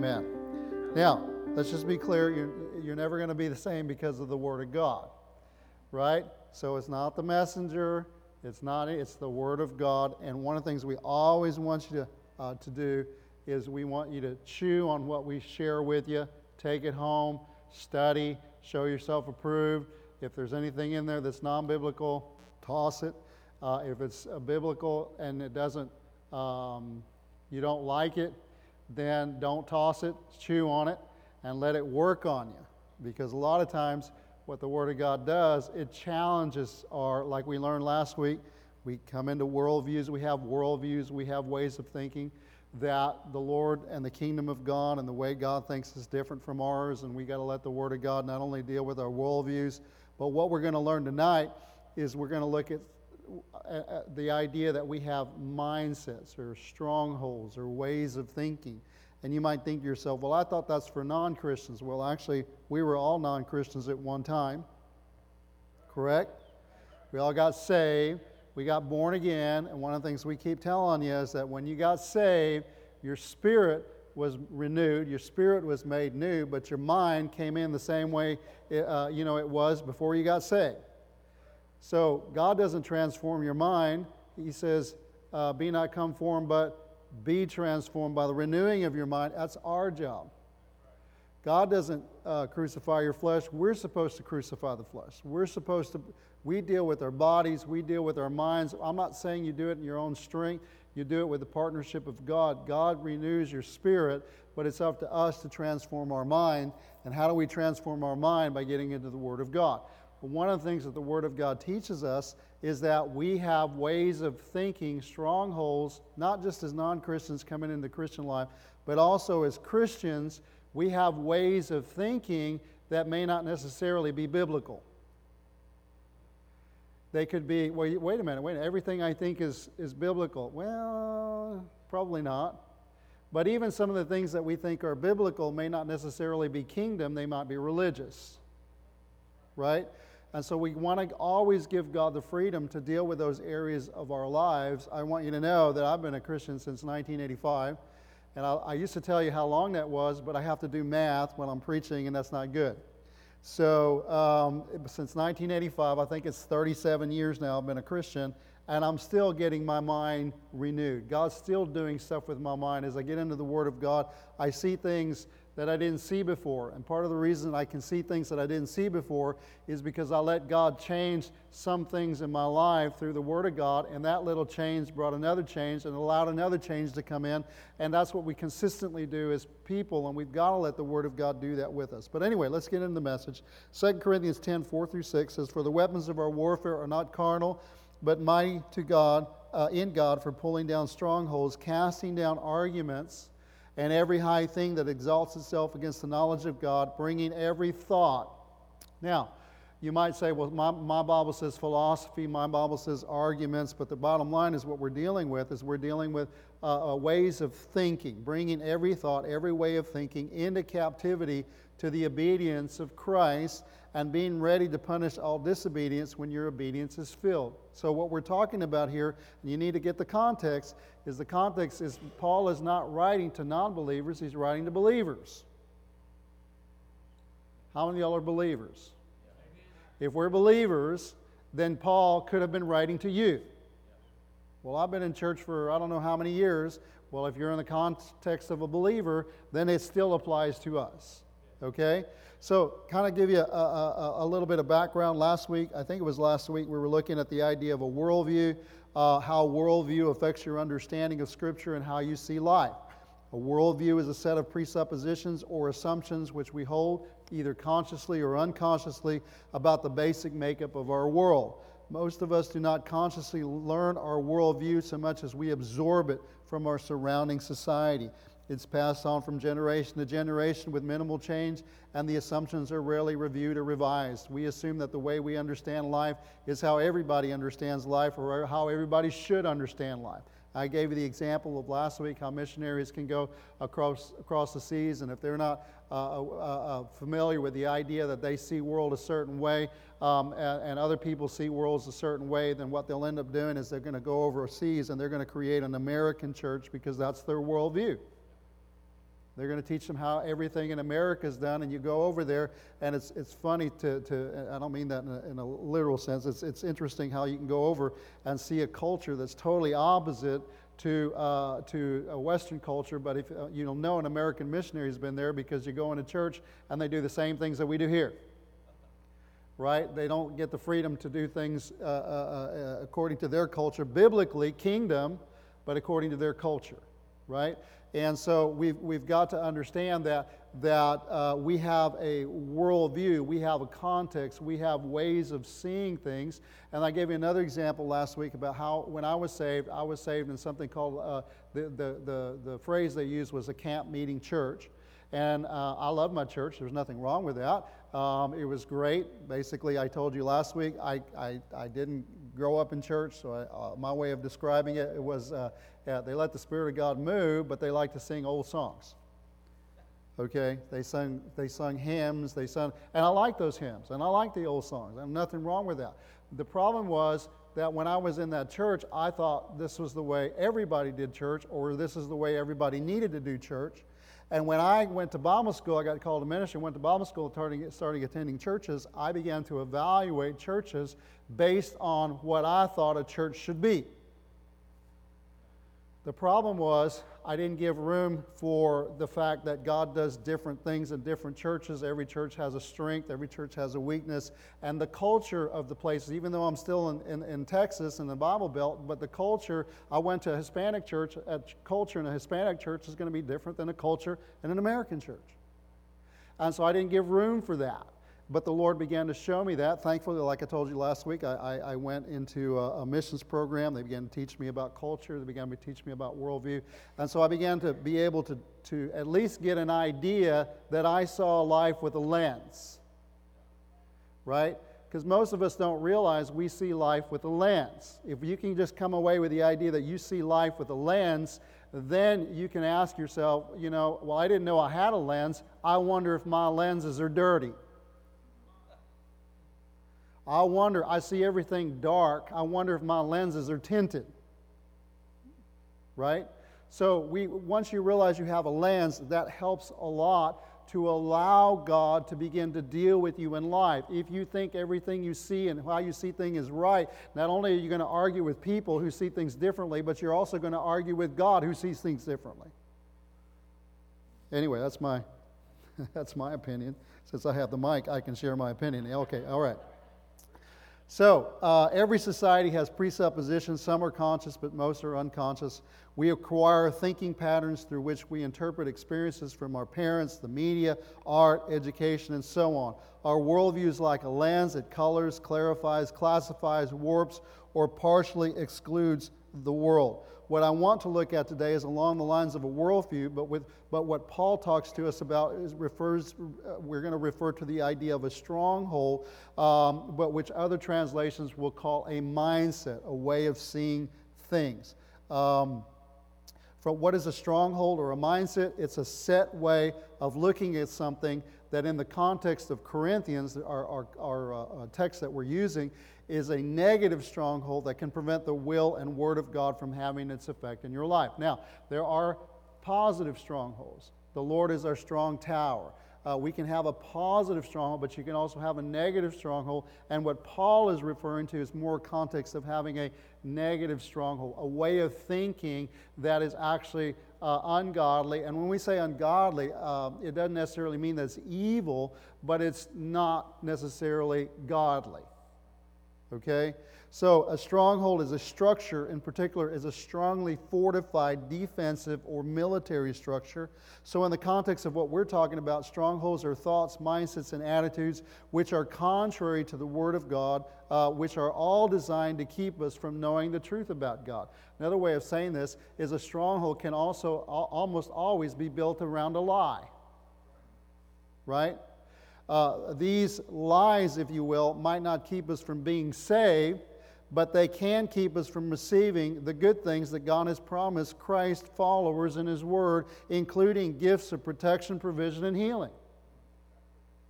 Amen. Now, let's just be clear you're, you're never going to be the same because of the Word of God, right? So it's not the messenger, it's not, it's the Word of God. And one of the things we always want you to, uh, to do is we want you to chew on what we share with you, take it home, study, show yourself approved. If there's anything in there that's non biblical, toss it. Uh, if it's uh, biblical and it doesn't, um, you don't like it, then don't toss it, chew on it, and let it work on you. Because a lot of times, what the Word of God does, it challenges our, like we learned last week, we come into worldviews, we have worldviews, we have ways of thinking that the Lord and the kingdom of God and the way God thinks is different from ours, and we got to let the Word of God not only deal with our worldviews, but what we're going to learn tonight is we're going to look at uh, uh, the idea that we have mindsets or strongholds or ways of thinking. And you might think to yourself, well, I thought that's for non Christians. Well, actually, we were all non Christians at one time. Correct? We all got saved. We got born again. And one of the things we keep telling you is that when you got saved, your spirit was renewed, your spirit was made new, but your mind came in the same way uh, you know it was before you got saved. So God doesn't transform your mind. He says, uh, "Be not conformed, but be transformed by the renewing of your mind." That's our job. God doesn't uh, crucify your flesh. We're supposed to crucify the flesh. We're supposed to. We deal with our bodies. We deal with our minds. I'm not saying you do it in your own strength. You do it with the partnership of God. God renews your spirit, but it's up to us to transform our mind. And how do we transform our mind? By getting into the Word of God. One of the things that the Word of God teaches us is that we have ways of thinking, strongholds, not just as non Christians coming into Christian life, but also as Christians, we have ways of thinking that may not necessarily be biblical. They could be, well, wait a minute, wait, everything I think is, is biblical. Well, probably not. But even some of the things that we think are biblical may not necessarily be kingdom, they might be religious. Right? And so we want to always give God the freedom to deal with those areas of our lives. I want you to know that I've been a Christian since 1985. And I, I used to tell you how long that was, but I have to do math when I'm preaching, and that's not good. So, um, since 1985, I think it's 37 years now, I've been a Christian, and I'm still getting my mind renewed. God's still doing stuff with my mind. As I get into the Word of God, I see things that I didn't see before. And part of the reason I can see things that I didn't see before is because I let God change some things in my life through the Word of God, and that little change brought another change and allowed another change to come in. And that's what we consistently do as people, and we've got to let the Word of God do that with us. But anyway, let's get into the message. 2 Corinthians 10 4 through 6 says, For the weapons of our warfare are not carnal, but mighty to God, uh, in God, for pulling down strongholds, casting down arguments and every high thing that exalts itself against the knowledge of God, bringing every thought. Now, you might say, well, my, my Bible says philosophy, my Bible says arguments, but the bottom line is what we're dealing with is we're dealing with uh, uh, ways of thinking, bringing every thought, every way of thinking into captivity to the obedience of Christ and being ready to punish all disobedience when your obedience is filled. So, what we're talking about here, and you need to get the context, is the context is Paul is not writing to non believers, he's writing to believers. How many of y'all are believers? If we're believers, then Paul could have been writing to you. Well, I've been in church for I don't know how many years. Well, if you're in the context of a believer, then it still applies to us. Okay? So, kind of give you a, a, a, little bit of background. Last week, I think it was last week, we were looking at the idea of a worldview, uh, how worldview affects your understanding of Scripture and how you see life. A worldview is a set of presuppositions or assumptions which we hold, either consciously or unconsciously, about the basic makeup of our world. Most of us do not consciously learn our worldview so much as we absorb it from our surrounding society. It's passed on from generation to generation with minimal change, and the assumptions are rarely reviewed or revised. We assume that the way we understand life is how everybody understands life or how everybody should understand life. I gave you the example of last week how missionaries can go across, across the seas, and if they're not uh, uh, uh, familiar with the idea that they see world a certain way um, and, and, other people see worlds a certain way, then what they'll end up doing is they're going to go overseas and they're going to create an American church because that's their worldview. They're going to teach them how everything in America is done, and you go over there, and it's, it's funny to, to I don't mean that in a, in a literal sense, it's, it's interesting how you can go over and see a culture that's totally opposite to, uh, to a Western culture, but if uh, you know an American missionary has been there because you go into church and they do the same things that we do here. Right? They don't get the freedom to do things uh, uh, uh according to their culture, biblically, kingdom, but according to their culture. Right? And so we've, we've got to understand that, that uh, we have a worldview, we have a context, we have ways of seeing things. And I gave you another example last week about how when I was saved, I was saved in something called uh, the, the, the, the phrase they used was a camp meeting church. And uh, I love my church. There's nothing wrong with that. Um, it was great. Basically, I told you last week, I, I, I didn't grow up in church, so I, uh, my way of describing it, it was uh, they let the Spirit of God move, but they like to sing old songs. Okay, they sung, they sung hymns, they sung, and I like those hymns, and I like the old songs. There's nothing wrong with that. The problem was that when I was in that church, I thought this was the way everybody did church, or this is the way everybody needed to do church. And when I went to Bible school, I got called to ministry, went to Bible school, started, started attending churches, I began to evaluate churches based on what I thought a church should be. The problem was I didn't give room for the fact that God does different things in different churches. Every church has a strength, every church has a weakness. And the culture of the places, even though I'm still in, in, in Texas in the Bible Belt, but the culture, I went to a Hispanic church, a culture in a Hispanic church is going to be different than a culture in an American church. And so I didn't give room for that. But the Lord began to show me that. Thankfully, like I told you last week, I, I, I went into a, a, missions program. They began to teach me about culture, they began to teach me about worldview. And so I began to be able to, to at least get an idea that I saw life with a lens. Right? Because most of us don't realize we see life with a lens. If you can just come away with the idea that you see life with a lens, then you can ask yourself, you know, well, I didn't know I had a lens. I wonder if my lenses are dirty. I wonder, I see everything dark. I wonder if my lenses are tinted. Right? So we, once you realize you have a lens, that helps a lot to allow God to begin to deal with you in life. If you think everything you see and how you see things is right, not only are you going to argue with people who see things differently, but you're also going to argue with God who sees things differently. Anyway, that's my that's my opinion. Since I have the mic, I can share my opinion. Okay, all right. So, uh, every society has presuppositions. Some are conscious, but most are unconscious. We acquire thinking patterns through which we interpret experiences from our parents, the media, art, education, and so on. Our worldview is like a lens, it colors, clarifies, classifies, warps, or partially excludes the world. What I want to look at today is along the lines of a worldview, but, with, but what Paul talks to us about is refers, uh, we're going to refer to the idea of a stronghold, um, but which other translations will call a mindset, a way of seeing things. Um, from what is a stronghold or a mindset? It's a set way of looking at something that, in the context of Corinthians, our, our uh, uh text that we're using, is a negative stronghold that can prevent the will and word of God from having its effect in your life. Now, there are positive strongholds. The Lord is our strong tower. Uh, we can have a positive stronghold, but you can also have a negative stronghold. And what Paul is referring to is more context of having a negative stronghold, a way of thinking that is actually uh, ungodly. And when we say ungodly, uh, it doesn't necessarily mean that it's evil, but it's not necessarily godly. Okay? So, a stronghold is a structure, in particular, is a strongly fortified defensive or military structure. So, in the context of what we're talking about, strongholds are thoughts, mindsets, and attitudes which are contrary to the Word of God, uh, which are all designed to keep us from knowing the truth about God. Another way of saying this is a stronghold can also almost always be built around a lie. Right? Uh, these lies, if you will, might not keep us from being saved, but they can keep us from receiving the good things that God has promised Christ followers in His Word, including gifts of protection, provision, and healing.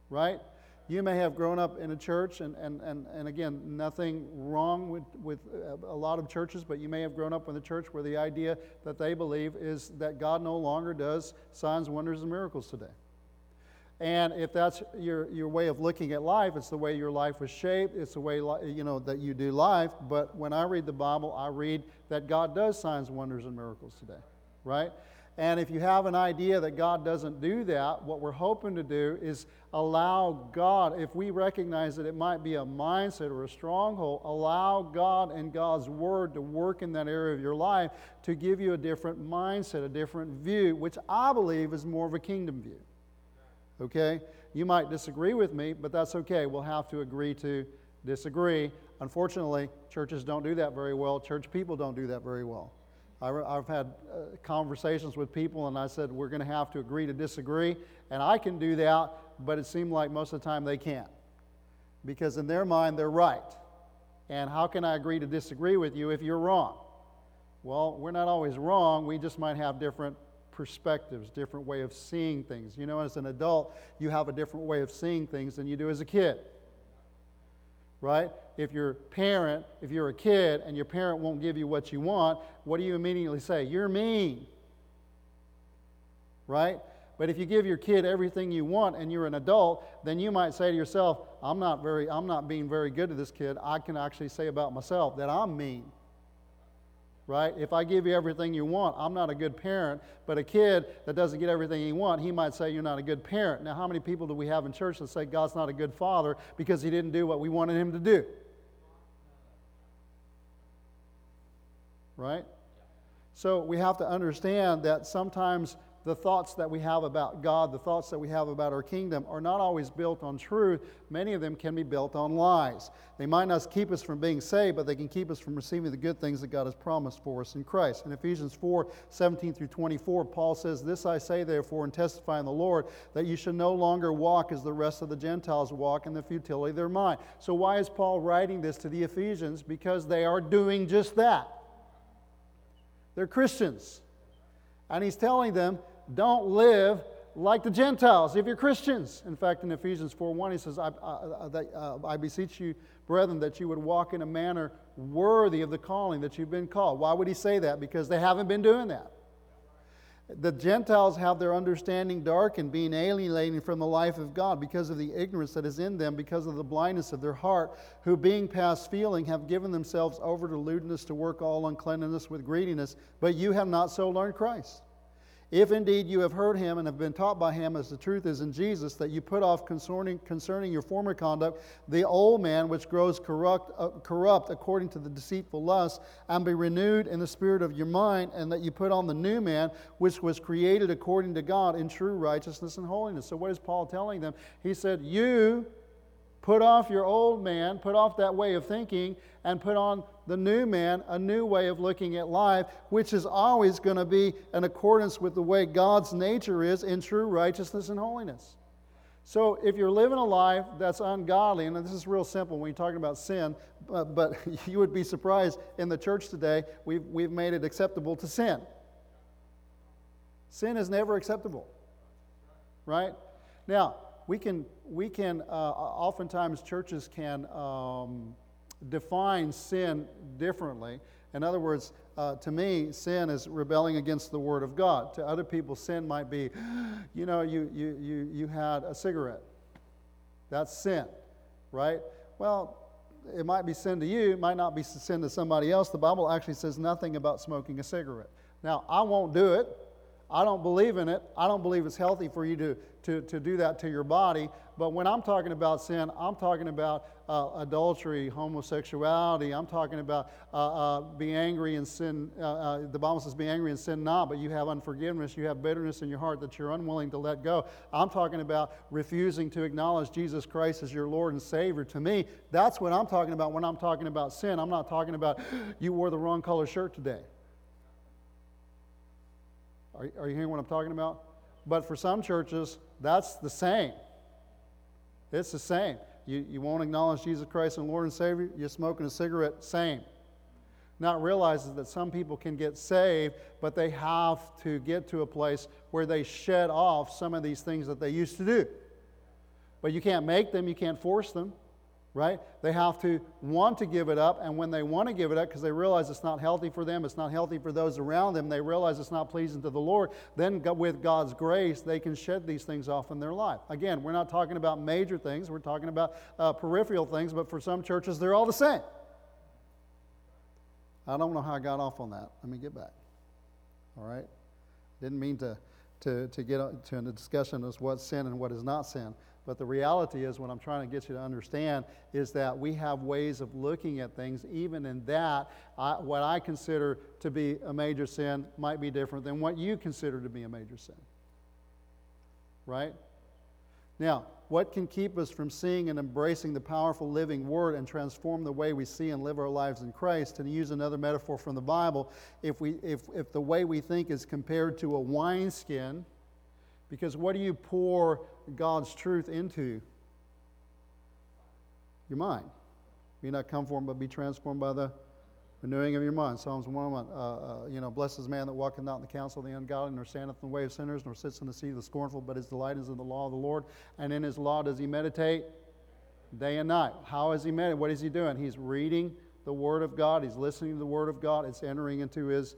Right? You may have grown up in a church, and, and, and, and again, nothing wrong with, with uh, a lot of churches, but you may have grown up in a church where the idea that they believe is that God no longer does signs, wonders, and miracles today. And if that's your, your way of looking at life, it's the way your life was shaped, it's the way you know that you do life. But when I read the Bible, I read that God does signs, wonders, and miracles today, right? And if you have an idea that God doesn't do that, what we're hoping to do is allow God, if we recognize that it might be a mindset or a stronghold, allow God and God's Word to work in that area of your life to give you a different mindset, a different view, which I believe is more of a kingdom view. Okay? You might disagree with me, but that's okay. We'll have to agree to disagree. Unfortunately, churches don't do that very well. Church people don't do that very well. I've had uh, conversations with people, and I said, We're going to have to agree to disagree. And I can do that, but it seemed like most of the time they can't. Because in their mind, they're right. And how can I agree to disagree with you if you're wrong? Well, we're not always wrong. We just might have different perspectives, different way of seeing things. You know, as an adult, you have a different way of seeing things than you do as a kid. Right? If your parent, if you're a kid and your parent won't give you what you want, what do you immediately say? You're mean. Right? But if you give your kid everything you want and you're an adult, then you might say to yourself, I'm not very I'm not being very good to this kid. I can actually say about myself that I'm mean right? If I give you everything you want, I'm not a good parent. But a kid that doesn't get everything he wants, he might say you're not a good parent. Now, how many people do we have in church that say God's not a good father because he didn't do what we wanted him to do? Right? So we have to understand that sometimes the thoughts that we have about God, the thoughts that we have about our kingdom, are not always built on truth. Many of them can be built on lies. They might not keep us from being saved, but they can keep us from receiving the good things that God has promised for us in Christ. In Ephesians 4 17 through 24, Paul says, This I say, therefore, and testify in the Lord, that you should no longer walk as the rest of the Gentiles walk in the futility of their mind. So, why is Paul writing this to the Ephesians? Because they are doing just that. They're Christians. And he's telling them, don't live like the Gentiles if you're Christians. In fact, in Ephesians 4 1, he says, I, I, uh, I, beseech you, brethren, that you would walk in a manner worthy of the calling that you've been called. Why would he say that? Because they haven't been doing that. The Gentiles have their understanding darkened, being alienated from the life of God because of the ignorance that is in them, because of the blindness of their heart, who, being past feeling, have given themselves over to lewdness to work all uncleanness with greediness. But you have not so learned Christ. If indeed you have heard him and have been taught by him as the truth is in Jesus, that you put off concerning, concerning your former conduct the old man which grows corrupt, uh, corrupt according to the deceitful lust, and be renewed in the spirit of your mind, and that you put on the new man which was created according to God in true righteousness and holiness. So, what is Paul telling them? He said, You put off your old man, put off that way of thinking, and put on the new man, a new way of looking at life, which is always going to be in accordance with the way God's nature is in true righteousness and holiness. So if you're living a life that's ungodly, and this is real simple when you're talking about sin, but, but you would be surprised in the church today, we've, we've made it acceptable to sin. Sin is never acceptable, right? Now, we can, we can uh, oftentimes churches can um, define sin differently. In other words, uh, to me, sin is rebelling against the Word of God. To other people, sin might be, you know, you, you, you, you had a cigarette. That's sin, right? Well, it might be sin to you, it might not be sin to somebody else. The Bible actually says nothing about smoking a cigarette. Now, I won't do it. I don't believe in it. I don't believe it's healthy for you to, to, to do that to your body. But when I'm talking about sin, I'm talking about uh, adultery, homosexuality. I'm talking about uh, uh, being angry and sin. Uh, uh, the Bible says, be angry and sin not, but you have unforgiveness. You have bitterness in your heart that you're unwilling to let go. I'm talking about refusing to acknowledge Jesus Christ as your Lord and Savior. To me, that's what I'm talking about when I'm talking about sin. I'm not talking about you wore the wrong color shirt today. Are, are you hearing what I'm talking about? But for some churches, that's the same. It's the same. You, you won't acknowledge Jesus Christ and Lord and Savior, you're smoking a cigarette, same. Not realizes that some people can get saved, but they have to get to a place where they shed off some of these things that they used to do. But you can't make them, you can't force them, right? They have to want to give it up, and when they want to give it up because they realize it's not healthy for them, it's not healthy for those around them, they realize it's not pleasing to the Lord, then with God's grace, they can shed these things off in their life. Again, we're not talking about major things, we're talking about uh, peripheral things, but for some churches, they're all the same. I don't know how I got off on that. Let me get back. All right? Didn't mean to, to, to get to a discussion of what's sin and what is not sin. But the reality is, what I'm trying to get you to understand is that we have ways of looking at things. Even in that, I, what I consider to be a major sin might be different than what you consider to be a major sin. Right? Now, what can keep us from seeing and embracing the powerful living word and transform the way we see and live our lives in Christ? To use another metaphor from the Bible, if, we, if, if the way we think is compared to a wineskin, because what do you pour God's truth into? Your mind. Be not conformed, but be transformed by the renewing of your mind. Psalms 101. Uh, uh, you know, blessed is man that walketh not in the counsel of the ungodly, nor standeth in the way of sinners, nor sits in the seat of the scornful, but his delight is in the law of the Lord. And in his law does he meditate day and night. How is he meditating? What is he doing? He's reading the Word of God. He's listening to the Word of God. It's entering into his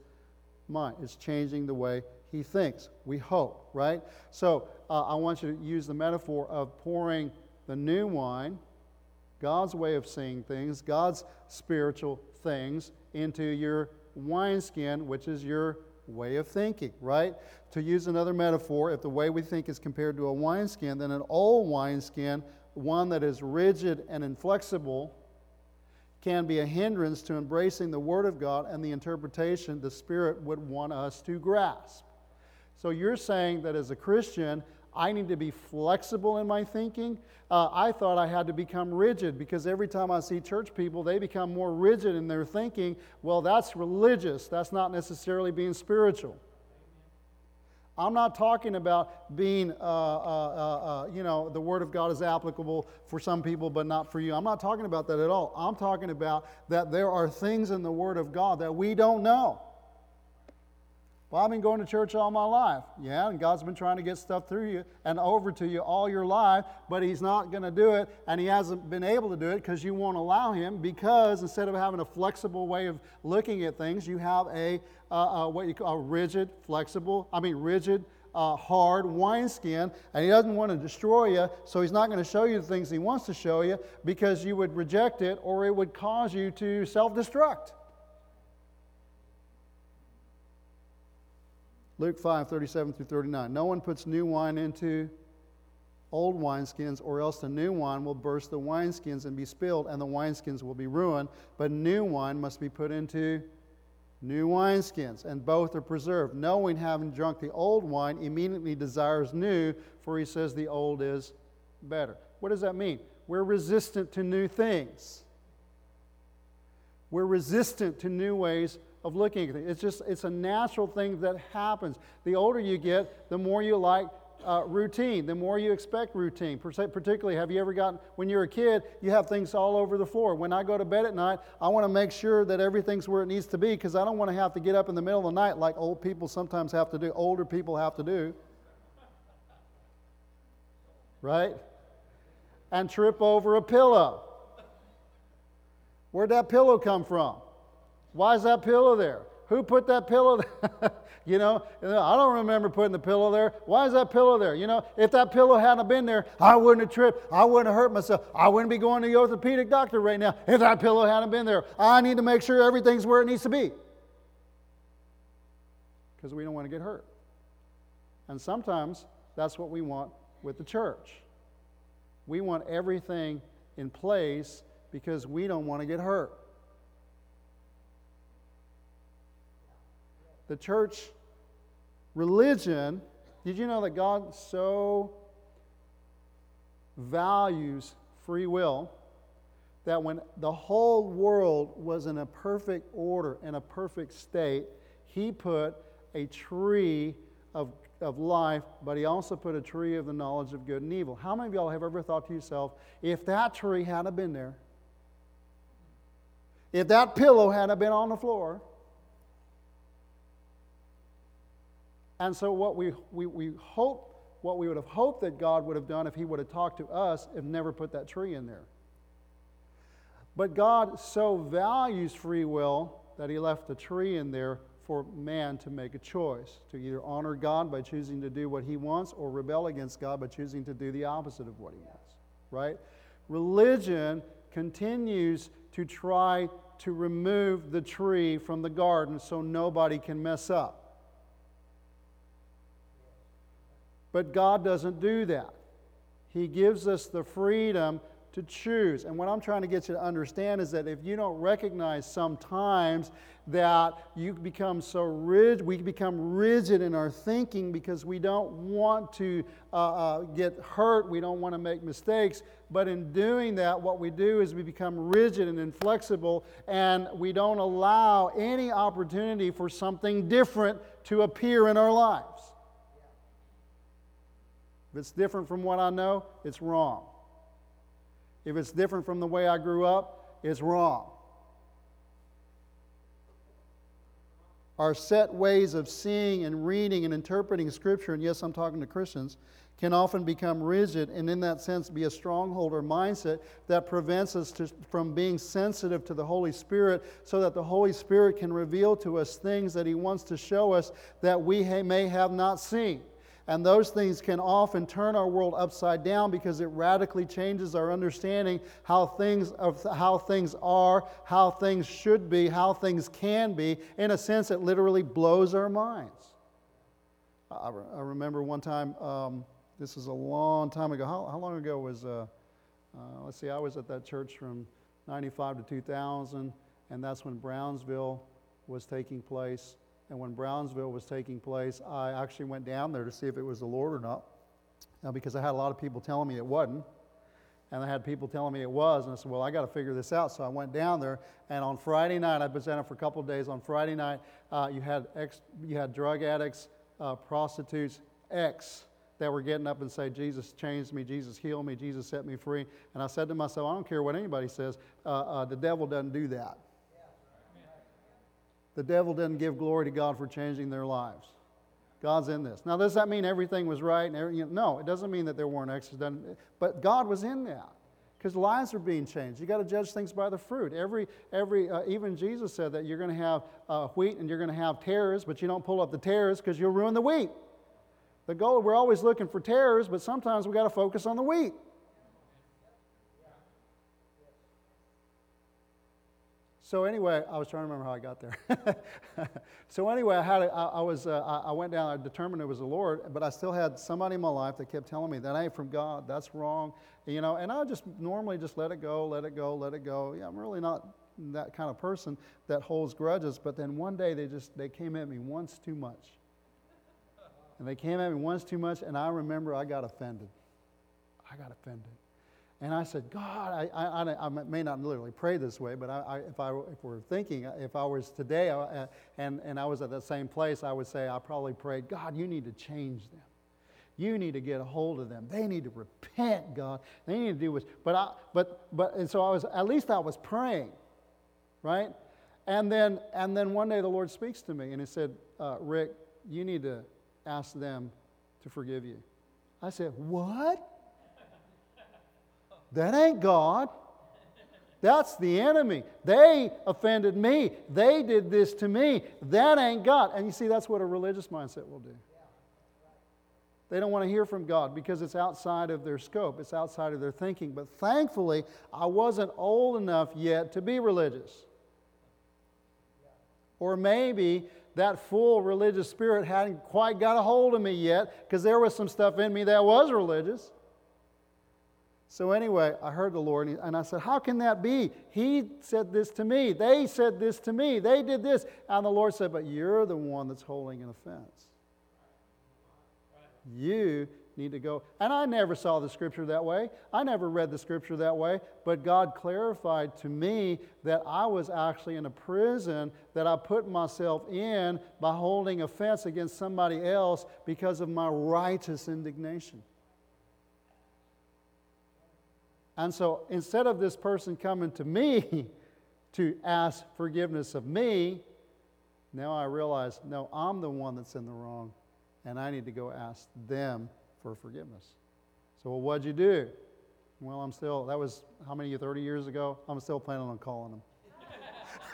mind. It's changing the way he thinks. We hope, right? So uh, I want you to use the metaphor of pouring the new wine, God's way of seeing things, God's spiritual things into your wineskin, which is your way of thinking, right? To use another metaphor, if the way we think is compared to a wineskin, then an old wineskin, one that is rigid and inflexible, can be a hindrance to embracing the Word of God and the interpretation the Spirit would want us to grasp. So you're saying that as a Christian, I need to be flexible in my thinking. Uh, I thought I had to become rigid because every time I see church people, they become more rigid in their thinking. Well, that's religious, that's not necessarily being spiritual. I'm not talking about being, uh, uh, uh, uh you know, the Word of God is applicable for some people but not for you. I'm not talking about that at all. I'm talking about that there are things in the Word of God that we don't know. Well, I've been going to church all my life. Yeah, and God's been trying to get stuff through you and over to you all your life, but He's not going to do it, and He hasn't been able to do it because you won't allow Him. Because instead of having a flexible way of looking at things, you have a what you call a rigid, flexible. I mean, rigid. Uh, hard wineskin, and he doesn't want to destroy you, so he's not going to show you the things he wants to show you because you would reject it or it would cause you to self destruct. Luke 5 37 through 39. No one puts new wine into old wineskins, or else the new wine will burst the wineskins and be spilled, and the wineskins will be ruined. But new wine must be put into new wineskins, and both are preserved. No one, having drunk the old wine, immediately desires new, for he says the old is better. What does that mean? We're resistant to new things. We're resistant to new ways of looking at things. It's just, it's a natural thing that happens. The older you get, the more you like uh, routine, the more you expect routine. Particularly, have you ever gotten, when you're a kid, you have things all over the floor. When I go to bed at night, I want to make sure that everything's where it needs to be because I don't want to have to get up in the middle of the night like old people sometimes have to do, older people have to do. Right? And trip over a pillow. Where'd that pillow come from? Why is that pillow there? Who put that pillow there? you know, I don't remember putting the pillow there. Why is that pillow there? You know, if that pillow hadn't been there, I wouldn't have tripped. I wouldn't have hurt myself. I wouldn't be going to the orthopedic doctor right now if that pillow hadn't been there. I need to make sure everything's where it needs to be. Because we don't want to get hurt. And sometimes that's what we want with the church. We want everything in place because we don't want to get hurt. The church religion, did you know that God so values free will that when the whole world was in a perfect order and a perfect state, He put a tree of, of life, but He also put a tree of the knowledge of good and evil. How many of y'all have ever thought to yourself, if that tree hadn't been there, if that pillow hadn't been on the floor, And so, what we, we, we hope what we would have hoped that God would have done if He would have talked to us and never put that tree in there. But God so values free will that He left the tree in there for man to make a choice to either honor God by choosing to do what He wants or rebel against God by choosing to do the opposite of what He wants, right? Religion continues to try to remove the tree from the garden so nobody can mess up. But God doesn't do that. He gives us the freedom to choose. And what I'm trying to get you to understand is that if you don't recognize sometimes that you become so rigid, we become rigid in our thinking because we don't want to uh, uh, get hurt, we don't want to make mistakes. But in doing that, what we do is we become rigid and inflexible, and we don't allow any opportunity for something different to appear in our lives. If it's different from what I know, it's wrong. If it's different from the way I grew up, it's wrong. Our set ways of seeing and reading and interpreting Scripture, and yes, I'm talking to Christians, can often become rigid and, in that sense, be a stronghold or mindset that prevents us to, from being sensitive to the Holy Spirit so that the Holy Spirit can reveal to us things that He wants to show us that we may have not seen. And those things can often turn our world upside down because it radically changes our understanding how things of how things are, how things should be, how things can be. In a sense, it literally blows our minds. I, I remember one time. Um, this is a long time ago. How, how long ago was? Uh, uh, let's see. I was at that church from '95 to 2000, and that's when Brownsville was taking place. And when Brownsville was taking place, I actually went down there to see if it was the Lord or not. Now, because I had a lot of people telling me it wasn't. And I had people telling me it was. And I said, well, I got to figure this out. So I went down there. And on Friday night, I presented for a couple of days. On Friday night, uh, you, had ex, you had drug addicts, uh, prostitutes, ex that were getting up and say, Jesus changed me, Jesus healed me, Jesus set me free. And I said to myself, I don't care what anybody says, uh, uh, the devil doesn't do that. The devil didn't give glory to God for changing their lives. God's in this. Now, does that mean everything was right? And every, you know, no, it doesn't mean that there weren't accidents, but God was in that because lives are being changed. You got to judge things by the fruit. Every, every, uh, even Jesus said that you're going to have uh, wheat and you're going to have tares, but you don't pull up the tares because you'll ruin the wheat. The goal, we're always looking for tares, but sometimes we got to focus on the wheat. So anyway, I was trying to remember how I got there. so anyway, I had a, I, I was uh, I went down. I determined it was the Lord, but I still had somebody in my life that kept telling me that ain't from God. That's wrong, you know. And I just normally just let it go, let it go, let it go. Yeah, I'm really not that kind of person that holds grudges. But then one day they just they came at me once too much, and they came at me once too much, and I remember I got offended. I got offended. And I said, God, I, I, I may not literally pray this way, but I, if, I, if we're thinking, if I was today uh, and, and I was at that same place, I would say, I probably prayed, God, you need to change them. You need to get a hold of them. They need to repent, God. They need to do what. But I, but, but, and so I was, at least I was praying, right? And then, and then one day the Lord speaks to me and He said, uh, Rick, you need to ask them to forgive you. I said, What? That ain't God. That's the enemy. They offended me. They did this to me. That ain't God. And you see, that's what a religious mindset will do. They don't want to hear from God because it's outside of their scope, it's outside of their thinking. But thankfully, I wasn't old enough yet to be religious. Or maybe that full religious spirit hadn't quite got a hold of me yet because there was some stuff in me that was religious. So, anyway, I heard the Lord and I said, How can that be? He said this to me. They said this to me. They did this. And the Lord said, But you're the one that's holding an offense. You need to go. And I never saw the scripture that way. I never read the scripture that way. But God clarified to me that I was actually in a prison that I put myself in by holding offense against somebody else because of my righteous indignation. And so instead of this person coming to me to ask forgiveness of me, now I realize, no, I'm the one that's in the wrong, and I need to go ask them for forgiveness. So, well, what'd you do? Well, I'm still, that was how many, 30 years ago? I'm still planning on calling them.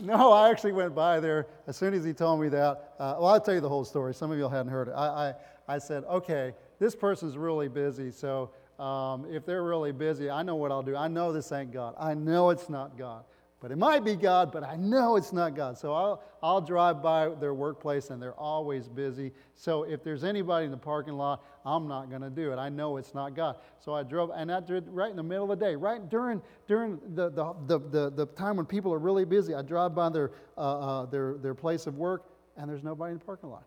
no, I actually went by there as soon as he told me that. Uh, well, I'll tell you the whole story. Some of you all hadn't heard it. I, I, I said, okay, this person's really busy, so um, if they're really busy, I know what I'll do. I know this ain't God. I know it's not God. But it might be God, but I know it's not God. So I'll, I'll drive by their workplace and they're always busy. So if there's anybody in the parking lot, I'm not going to do it. I know it's not God. So I drove, and I did right in the middle of the day, right during, during the, the, the, the, the time when people are really busy. I drive by their, uh, uh, their, their place of work and there's nobody in the parking lot.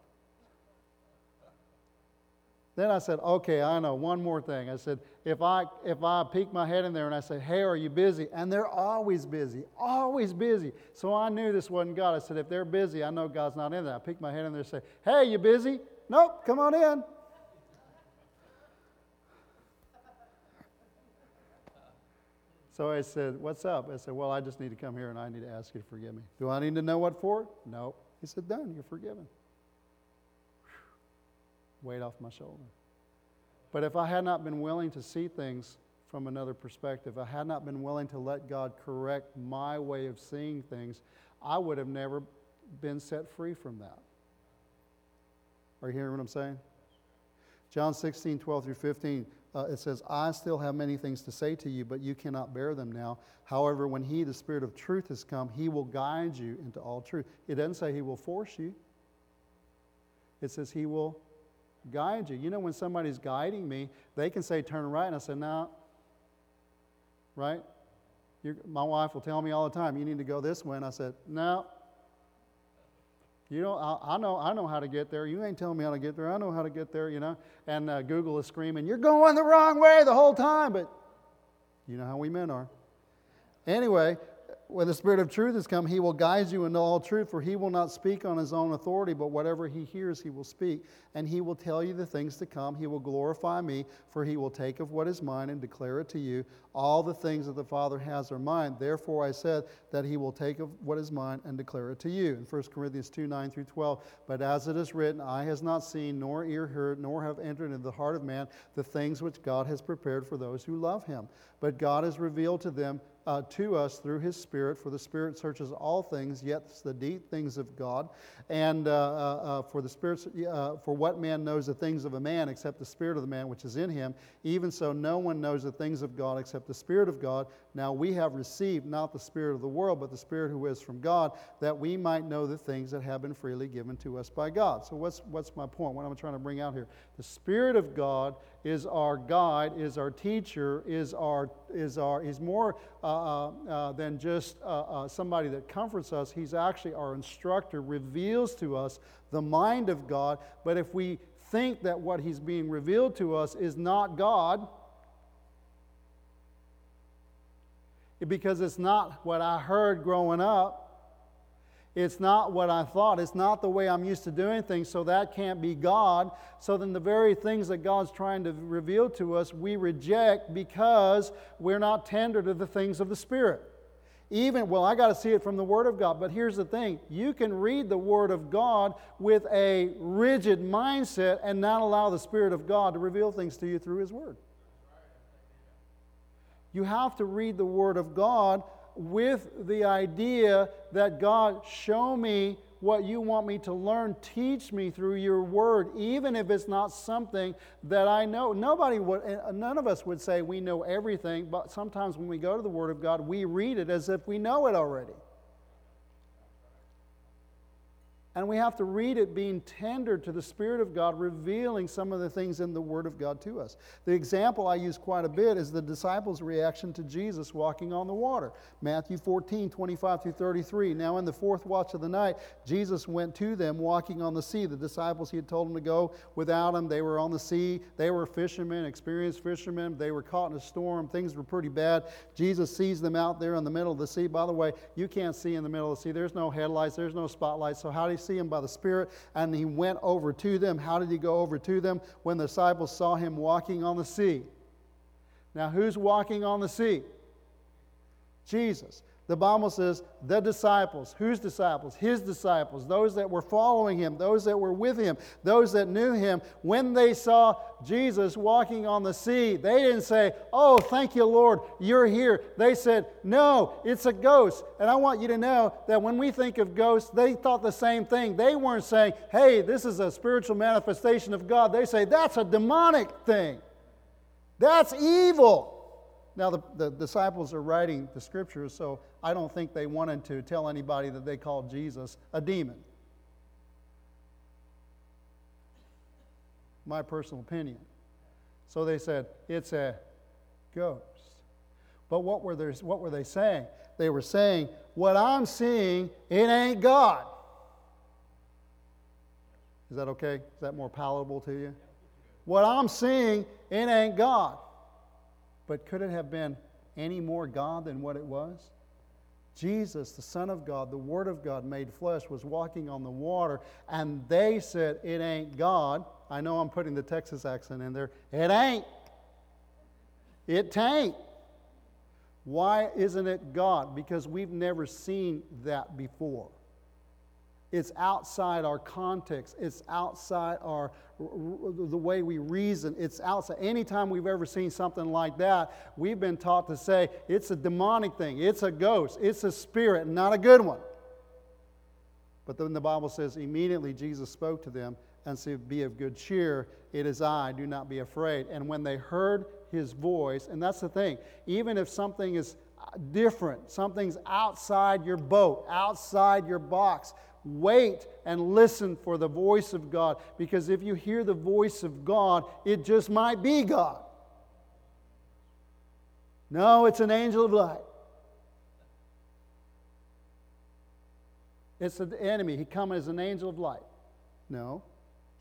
Then I said, okay, I know, one more thing. I said, if I, if I peek my head in there and I say, hey, are you busy? And they're always busy, always busy. So I knew this wasn't God. I said, if they're busy, I know God's not in there. I peek my head in there and say, hey, you busy? Nope, come on in. So I said, What's up? I said, Well, I just need to come here and I need to ask you to forgive me. Do I need to know what for? No. He said, Done, you're forgiven weight off my shoulder. But if I had not been willing to see things from another perspective, I had not been willing to let God correct my way of seeing things, I would have never been set free from that. Are you hearing what I'm saying? John 16, 12 through 15, uh, it says, I still have many things to say to you, but you cannot bear them now. However, when He, the Spirit of truth, has come, He will guide you into all truth. It doesn't say He will force you, it says He will guide you. You know, when somebody's guiding me, they can say turn right, and I say, no. Right? You're, my wife will tell me all the time, you need to go this way. And I said, no. You know, I, I, know, I know how to get there. You ain't telling me how to get there. I know how to get there, you know. And uh, Google is screaming, you're going the wrong way the whole time. But you know how we men are. Anyway, when the Spirit of truth has come, he will guide you into all truth, for he will not speak on his own authority, but whatever he hears, he will speak. And he will tell you the things to come. He will glorify me, for he will take of what is mine and declare it to you. All the things that the Father has are mine. Therefore, I said that he will take of what is mine and declare it to you. In 1 Corinthians 2 9 through 12. But as it is written, eye has not seen, nor ear heard, nor have entered into the heart of man the things which God has prepared for those who love him. But God has revealed to them uh, to us through his Spirit, for the Spirit searches all things, yet the deep things of God. And uh, uh, uh for the Spirit, uh, for what man knows the things of a man except the Spirit of the man which is in him? Even so, no one knows the things of God except the Spirit of God. Now we have received not the Spirit of the world, but the Spirit who is from God, that we might know the things that have been freely given to us by God. So, what's, what's my point? What am I trying to bring out here? The Spirit of God is our guide, is our teacher, is our is our is more uh, uh, uh than just uh, uh, somebody that comforts us. He's actually our instructor, reveals to us the mind of God. But if we think that what he's being revealed to us is not God, because it's not what I heard growing up, it's not what I thought. It's not the way I'm used to doing things, so that can't be God. So then, the very things that God's trying to reveal to us, we reject because we're not tender to the things of the Spirit. Even, well, I got to see it from the Word of God. But here's the thing you can read the Word of God with a rigid mindset and not allow the Spirit of God to reveal things to you through His Word. You have to read the Word of God with the idea that God, show me what you want me to learn. Teach me through your word, even if it's not something that I know. Nobody would, eh, none of us would say we know everything, but sometimes when we go to the Word of God, we read it as if we know it already. And we have to read it being tender to the Spirit of God, revealing some of the things in the Word of God to us. The example I use quite a bit is the disciples' reaction to Jesus walking on the water. Matthew 14, 25 through 33. Now, in the fourth watch of the night, Jesus went to them walking on the sea. The disciples, he had told them to go without him. They were on the sea. They were fishermen, experienced fishermen. They were caught in a storm. Things were pretty bad. Jesus sees them out there in the middle of the sea. By the way, you can't see in the middle of the sea. There's no headlights, there's no spotlights. So, how do see him by the Spirit, and he went over to them. How did he go over to them? When the disciples saw him walking on the sea. Now, who's walking on the sea? Jesus. The Bible says the disciples, whose disciples? His disciples, those that were following him, those that were with him, those that knew him, when they saw Jesus walking on the sea, they didn't say, Oh, thank you, Lord, you're here. They said, No, it's a ghost. And I want you to know that when we think of ghosts, they thought the same thing. They weren't saying, Hey, this is a spiritual manifestation of God. They say, That's a demonic thing, that's evil. Now, the, the, disciples are writing the scriptures, so I don't think they wanted to tell anybody that they called Jesus a demon. My personal opinion. So they said, it's a ghost. But what were, they, what were they saying? They were saying, what I'm seeing, it ain't God. Is that okay? Is that more palatable to you? What I'm seeing, it ain't God. But could it have been any more God than what it was? Jesus, the Son of God, the Word of God made flesh, was walking on the water, and they said, It ain't God. I know I'm putting the Texas accent in there. It ain't. It tain't. Why isn't it God? Because we've never seen that before. It's outside our context. It's outside our the way we reason. It's outside. Anytime we've ever seen something like that, we've been taught to say it's a demonic thing. It's a ghost. It's a spirit, not a good one. But then the Bible says immediately Jesus spoke to them and said, "Be of good cheer. It is I. Do not be afraid." And when they heard his voice, and that's the thing, even if something is uh, different, something's outside your boat, outside your box, wait and listen for the voice of God. Because if you hear the voice of God, it just might be God. No, it's an angel of light. It's the enemy. He comes as an angel of light. No.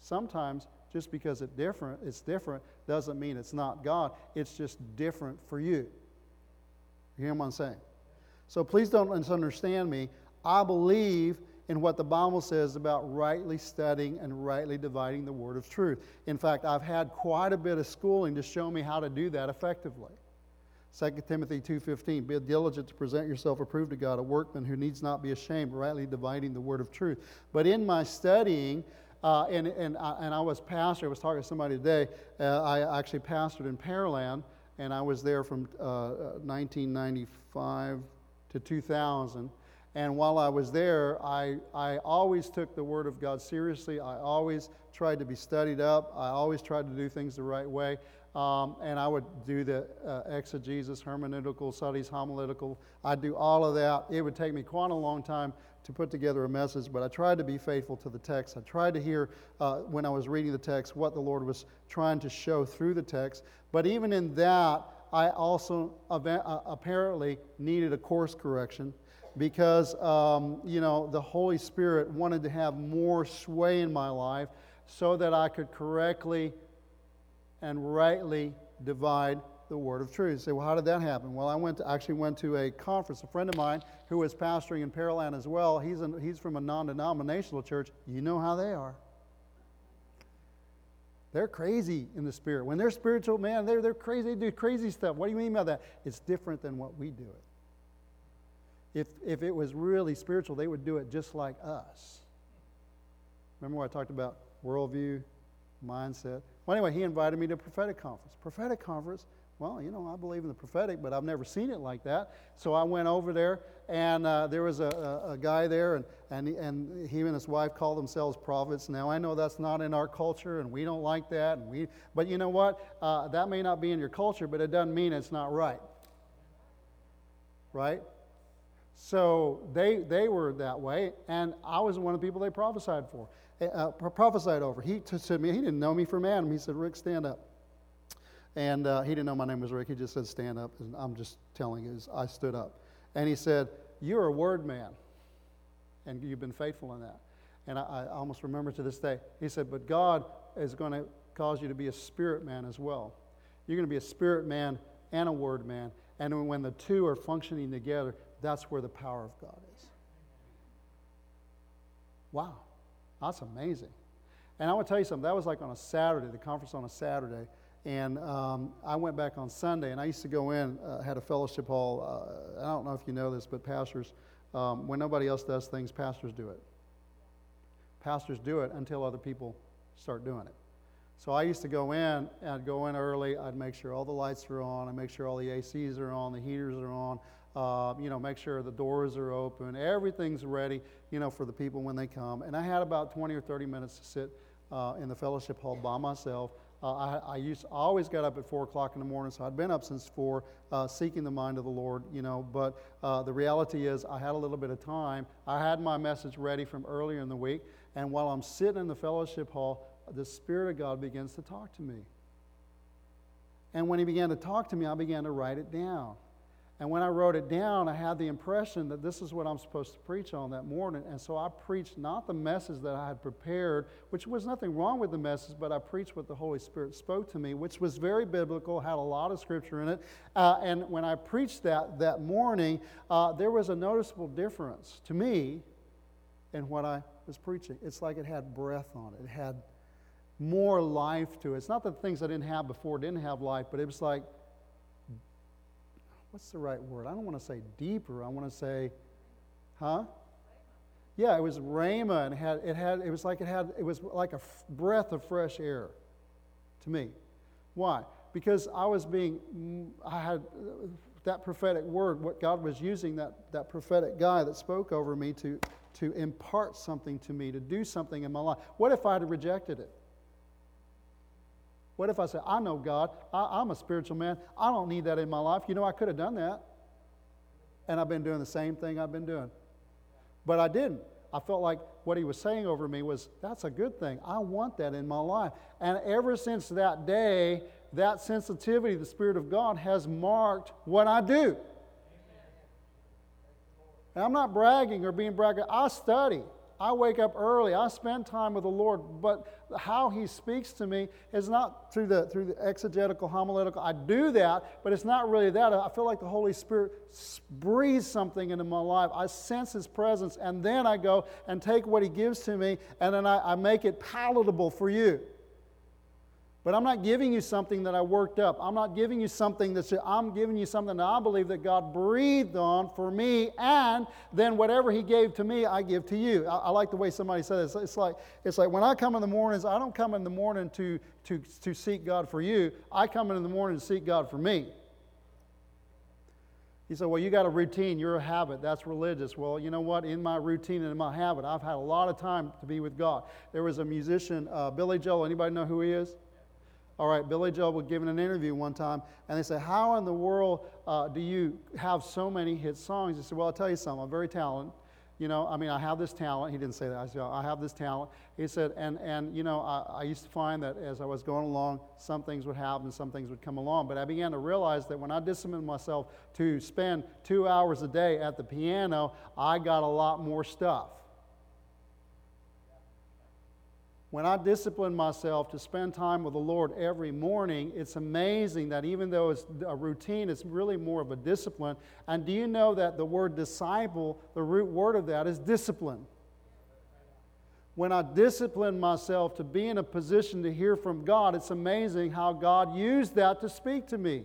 Sometimes just because it's different, it's different doesn't mean it's not God. It's just different for you. You hear what I'm saying? So please don't misunderstand me. I believe in what the Bible says about rightly studying and rightly dividing the word of truth. In fact, I've had quite a bit of schooling to show me how to do that effectively. 2 Timothy 2:15 Be diligent to present yourself approved to God, a workman who needs not be ashamed, rightly dividing the word of truth. But in my studying, uh, and, and, uh, and I was pastor, I was talking to somebody today, uh, I actually pastored in Pearland, and I was there from 1995 uh, to 2000. And while I was there, I, I always took the Word of God seriously. I always tried to be studied up. I always tried to do things the right way. Um, and I would do the uh, exegesis, hermeneutical studies, homiletical. I'd do all of that. It would take me quite a long time to put together a message, but I tried to be faithful to the text. I tried to hear uh, when I was reading the text what the Lord was trying to show through the text. But even in that, I also uh, apparently needed a course correction because, um, you know, the Holy Spirit wanted to have more sway in my life so that I could correctly and rightly divide the word of truth. You say, well, how did that happen? Well, I went to, actually went to a conference. A friend of mine who was pastoring in Pearland as well, he's, he's from a non denominational church. You know how they are. They're crazy in the spirit. When they're spiritual, man, they're, they're crazy. They do crazy stuff. What do you mean by that? It's different than what we do it. If, if it was really spiritual, they would do it just like us. Remember what I talked about worldview, mindset? Well, anyway, he invited me to a prophetic conference. Prophetic conference, well, you know, I believe in the prophetic, but I've never seen it like that. So I went over there, and uh, there was a, a, a, guy there, and, and, and he and his wife call themselves prophets. Now, I know that's not in our culture, and we don't like that. And we, but you know what? Uh, that may not be in your culture, but it doesn't mean it's not right. Right? So they, they were that way, and I was one of the people they prophesied for, eh, uh, prophesied over. He t- said me, he didn't know me from Adam. He said, Rick, stand up. And uh, he didn't know my name was Rick. He just said, stand up. And I'm just telling you, I stood up. And he said, You're a word man, and you've been faithful in that. And I, I almost remember to this day. He said, But God is going to cause you to be a spirit man as well. You're going to be a spirit man and a word man. And when the two are functioning together, that's where the power of God is. Wow, that's amazing. And I want to tell you something. That was like on a Saturday, the conference on a Saturday. And um, I went back on Sunday, and I used to go in, uh, had a fellowship hall. Uh, I don't know if you know this, but pastors, um, when nobody else does things, pastors do it. Pastors do it until other people start doing it. So I used to go in, I'd go in early, I'd make sure all the lights are on, I'd make sure all the ACs are on, the heaters are on, uh, you know, make sure the doors are open, everything's ready, you know, for the people when they come. And I had about 20 or 30 minutes to sit uh, in the fellowship hall by myself. Uh, I, I, used, I always got up at 4 o'clock in the morning, so I'd been up since 4, uh, seeking the mind of the Lord, you know. But uh, the reality is, I had a little bit of time. I had my message ready from earlier in the week, and while I'm sitting in the fellowship hall, the Spirit of God begins to talk to me. And when He began to talk to me, I began to write it down. And when I wrote it down, I had the impression that this is what I'm supposed to preach on that morning. And so I preached not the message that I had prepared, which was nothing wrong with the message, but I preached what the Holy Spirit spoke to me, which was very biblical, had a lot of scripture in it. Uh, and when I preached that that morning, uh, there was a noticeable difference to me in what I was preaching. It's like it had breath on it, it had more life to it. It's not that things I didn't have before didn't have life, but it was like, what's the right word? I don't want to say deeper. I want to say, huh? Yeah, it was rhema, and it had, it had, it was like it had, it was like a f- breath of fresh air to me. Why? Because I was being, I had that prophetic word, what God was using that, that prophetic guy that spoke over me to, to impart something to me, to do something in my life. What if I had rejected it? What if I said, I know God, I, am a spiritual man, I don't need that in my life? You know, I could have done that. And I've been doing the same thing I've been doing. But I didn't. I felt like what he was saying over me was, that's a good thing. I want that in my life. And ever since that day, that sensitivity, the Spirit of God, has marked what I do. And I'm not bragging or being bragging. I study. I wake up early. I spend time with the Lord. But how He speaks to me is not through the, through the exegetical, homiletical. I do that, but it's not really that. I feel like the Holy Spirit breathes something into my life. I sense His presence, and then I go and take what He gives to me, and then I, I make it palatable for you. But I'm not giving you something that I worked up. I'm not giving you something that's, I'm giving you something that I believe that God breathed on for me, and then whatever He gave to me, I give to you. I, I like the way somebody said. It's, it's, like, it's like when I come in the mornings, I don't come in the morning to, to, to seek God for you. I come in the morning to seek God for me. He said, Well, you got a routine, you're a habit, that's religious. Well, you know what? In my routine and in my habit, I've had a lot of time to be with God. There was a musician, uh, Billy Joel. Anybody know who he is? All right, Billy Joel was giving an interview one time, and they said, How in the world uh, do you have so many hit songs? He said, Well, I'll tell you something. I'm very talented. You know, I mean, I have this talent. He didn't say that. I said, I have this talent. He said, and, and you know, I, I used to find that as I was going along, some things would happen, some things would come along. But I began to realize that when I disciplined myself to spend two hours a day at the piano, I got a lot more stuff. When I discipline myself to spend time with the Lord every morning, it's amazing that even though it's a routine, it's really more of a discipline. And do you know that the word disciple, the root word of that is discipline? When I discipline myself to be in a position to hear from God, it's amazing how God used that to speak to me.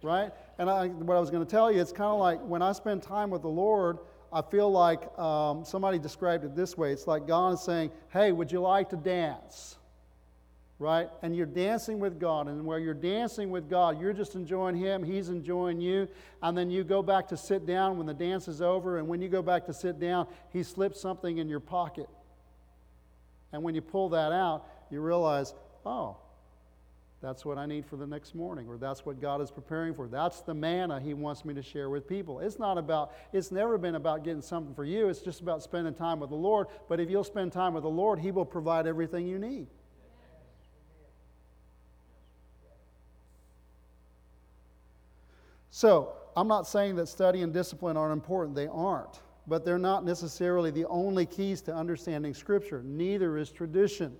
Right? And I, what I was going to tell you, it's kind of like when I spend time with the Lord, I feel like um, somebody described it this way it's like God is saying, Hey, would you like to dance? Right? And you're dancing with God. And where you're dancing with God, you're just enjoying Him, He's enjoying you. And then you go back to sit down when the dance is over. And when you go back to sit down, He slips something in your pocket. And when you pull that out, you realize, oh, that's what I need for the next morning, or that's what God is preparing for. That's the manna He wants me to share with people. It's not about, it's never been about getting something for you. It's just about spending time with the Lord. But if you'll spend time with the Lord, He will provide everything you need. So, I'm not saying that study and discipline aren't important, they aren't. But they're not necessarily the only keys to understanding Scripture. Neither is tradition.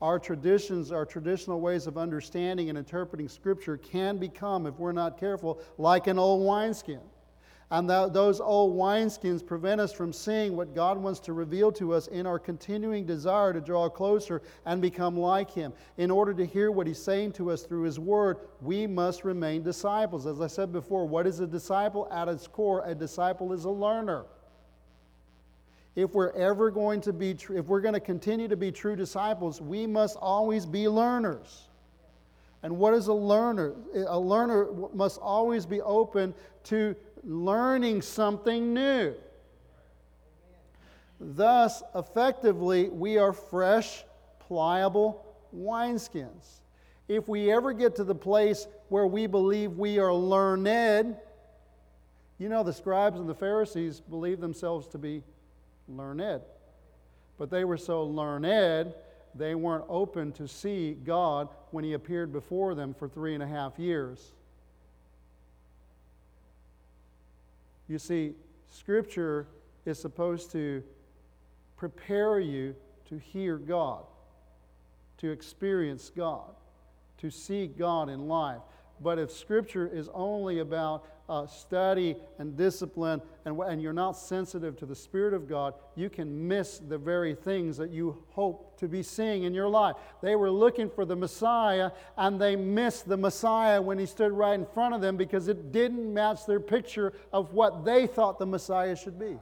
Our traditions, our traditional ways of understanding and interpreting Scripture can become, if we're not careful, like an old wineskin. And those old wineskins prevent us from seeing what God wants to reveal to us in our continuing desire to draw closer and become like Him. In order to hear what He's saying to us through His Word, we must remain disciples. As I said before, what is a disciple? At its core, a disciple is a learner. If we're ever going to be, tr- if we're going to continue to be true disciples, we must always be learners. And what is a learner? A learner must always be open to learning something new. Thus, effectively, we are fresh, pliable wineskins. If we ever get to the place where we believe we are learned, you know, the scribes and the Pharisees believed themselves to be learned. But they were so learned, they weren't open to see God when He appeared before them for three and a half years. You see, Scripture is supposed to prepare you to hear God, to experience God, to see God in life. But if Scripture is only about uh, study and discipline, and, and you're not sensitive to the Spirit of God, you can miss the very things that you hope to be seeing in your life. They were looking for the Messiah, and they missed the Messiah when he stood right in front of them because it didn't match their picture of what they thought the Messiah should be.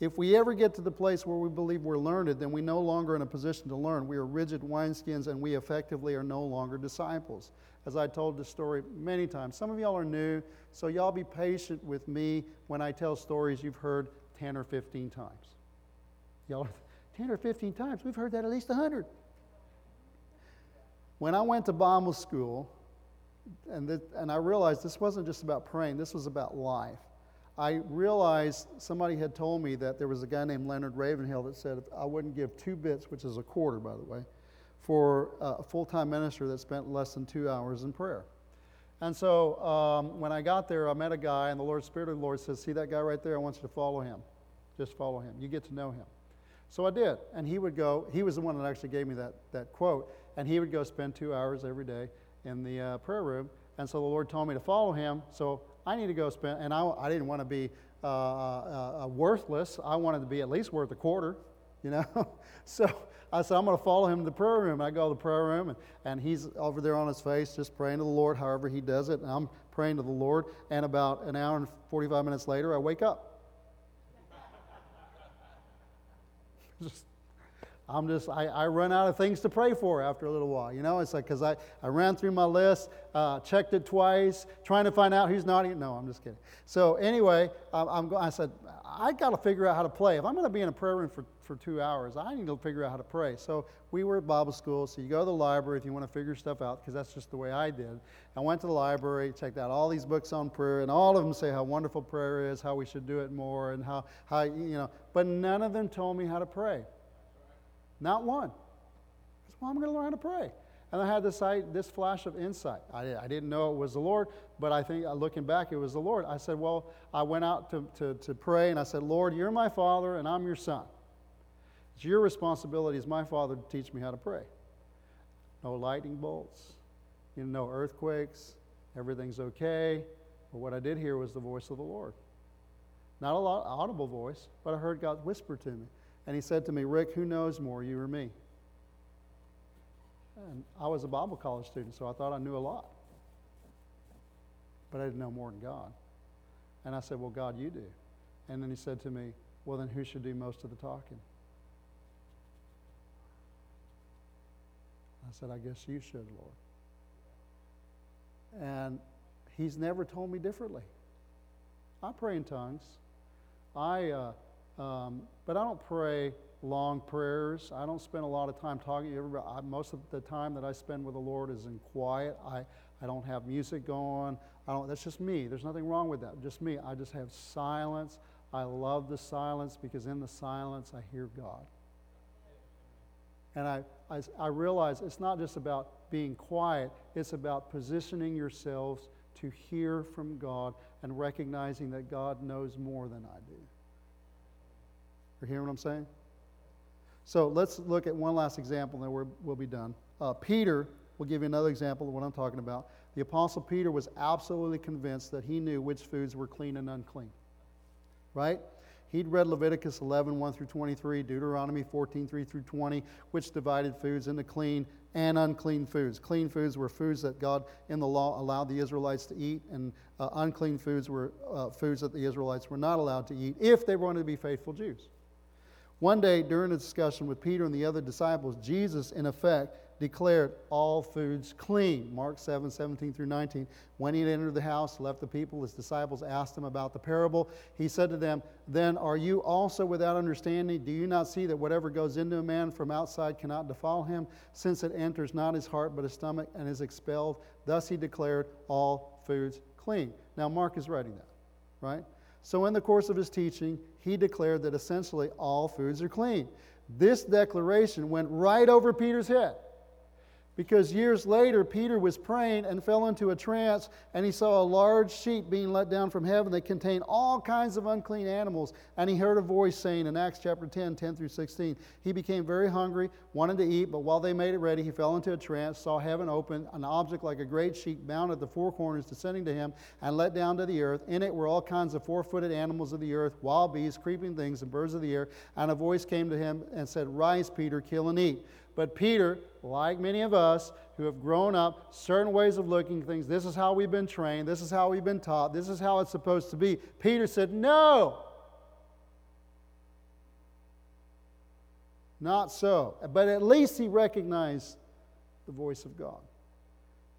If we ever get to the place where we believe we're learned, then we're no longer in a position to learn. We are rigid wineskins and we effectively are no longer disciples as I told this story many times. Some of y'all are new, so y'all be patient with me when I tell stories you've heard 10 or 15 times. Y'all, 10 or 15 times? We've heard that at least 100. When I went to Bible school, and, and I realized this wasn't just about praying, this was about life. I realized somebody had told me that there was a guy named Leonard Ravenhill that said, I wouldn't give two bits, which is a quarter, by the way, for a full time minister that spent less than two hours in prayer. And so um, when I got there, I met a guy, and the Lord, Spirit of the Lord says, See that guy right there? I want you to follow him. Just follow him. You get to know him. So I did. And he would go, he was the one that actually gave me that, that quote, and he would go spend two hours every day in the uh, prayer room. And so the Lord told me to follow him. So I need to go spend, and I, I didn't want to be uh, uh, uh worthless. I wanted to be at least worth a quarter, you know? so I said, I'm going to follow him to the prayer room. I go to the prayer room, and, and he's over there on his face just praying to the Lord, however he does it. And I'm praying to the Lord. And about an hour and 45 minutes later, I wake up. just I'm just, I, I run out of things to pray for after a little while. You know, it's like, because I, I ran through my list, uh, checked it twice, trying to find out who's not. No, I'm just kidding. So, anyway, I'm, I'm, I said, I got to figure out how to play. If I'm going to be in a prayer room for, for two hours, I need to figure out how to pray. So, we were at Bible school. So, you go to the library if you want to figure stuff out, because that's just the way I did. I went to the library, checked out all these books on prayer, and all of them say how wonderful prayer is, how we should do it more, and how, how you know, but none of them told me how to pray. Not one. I said, well, I'm going to learn how to pray. And I had this, I, this flash of insight. I, I didn't know it was the Lord, but I think uh, looking back, it was the Lord. I said, Well, I went out to, to, to pray and I said, Lord, you're my father and I'm your son. It's your responsibility as my father to teach me how to pray. No lightning bolts, you know, no earthquakes, everything's okay. But what I did hear was the voice of the Lord. Not a lot audible voice, but I heard God whisper to me. And he said to me, Rick, who knows more, you or me? And I was a Bible college student, so I thought I knew a lot. But I didn't know more than God. And I said, Well, God, you do. And then he said to me, Well, then who should do most of the talking? I said, I guess you should, Lord. And he's never told me differently. I pray in tongues. I uh, um, but I don't pray long prayers. I don't spend a lot of time talking. To everybody. I, most of the time that I spend with the Lord is in quiet. I, I don't have music going. I don't, that's just me. There's nothing wrong with that. Just me. I just have silence. I love the silence because in the silence I hear God. And I, I, I realize it's not just about being quiet, it's about positioning yourselves to hear from God and recognizing that God knows more than I do. You hear what I'm saying? So let's look at one last example, and then we will be done. Uh, Peter will give you another example of what I'm talking about. The Apostle Peter was absolutely convinced that he knew which foods were clean and unclean. Right? He'd read Leviticus 11, 1 through 23, Deuteronomy 14, 3 through 20, which divided foods into clean and unclean foods. Clean foods were foods that God in the law allowed the Israelites to eat, and uh, unclean foods were uh, foods that the Israelites were not allowed to eat if they wanted to be faithful Jews. One day, during a discussion with Peter and the other disciples, Jesus, in effect, declared all foods clean. Mark 7 17 through 19. When he had entered the house, left the people, his disciples asked him about the parable. He said to them, Then are you also without understanding? Do you not see that whatever goes into a man from outside cannot defile him, since it enters not his heart but his stomach and is expelled? Thus he declared all foods clean. Now, Mark is writing that, right? So, in the course of his teaching, he declared that essentially all foods are clean. This declaration went right over Peter's head. Because years later, Peter was praying and fell into a trance, and he saw a large sheet being let down from heaven that contained all kinds of unclean animals. And he heard a voice saying in Acts chapter 10, 10 through 16, he became very hungry, wanted to eat, but while they made it ready, he fell into a trance, saw heaven open, an object like a great sheet bound at the four corners descending to him and let down to the earth. In it were all kinds of four footed animals of the earth, wild beasts, creeping things, and birds of the air. And a voice came to him and said, Rise, Peter, kill and eat. But Peter, like many of us who have grown up, certain ways of looking things, this is how we've been trained, this is how we've been taught, this is how it's supposed to be. Peter said, No. Not so. But at least he recognized the voice of God.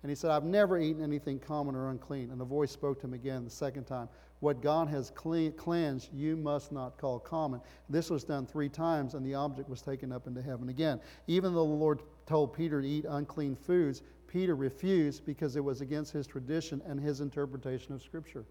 And he said, I've never eaten anything common or unclean. And the voice spoke to him again the second time. What God has cleansed, you must not call common. This was done three times, and the object was taken up into heaven again. Even though the Lord told Peter to eat unclean foods, Peter refused because it was against his tradition and his interpretation of Scripture.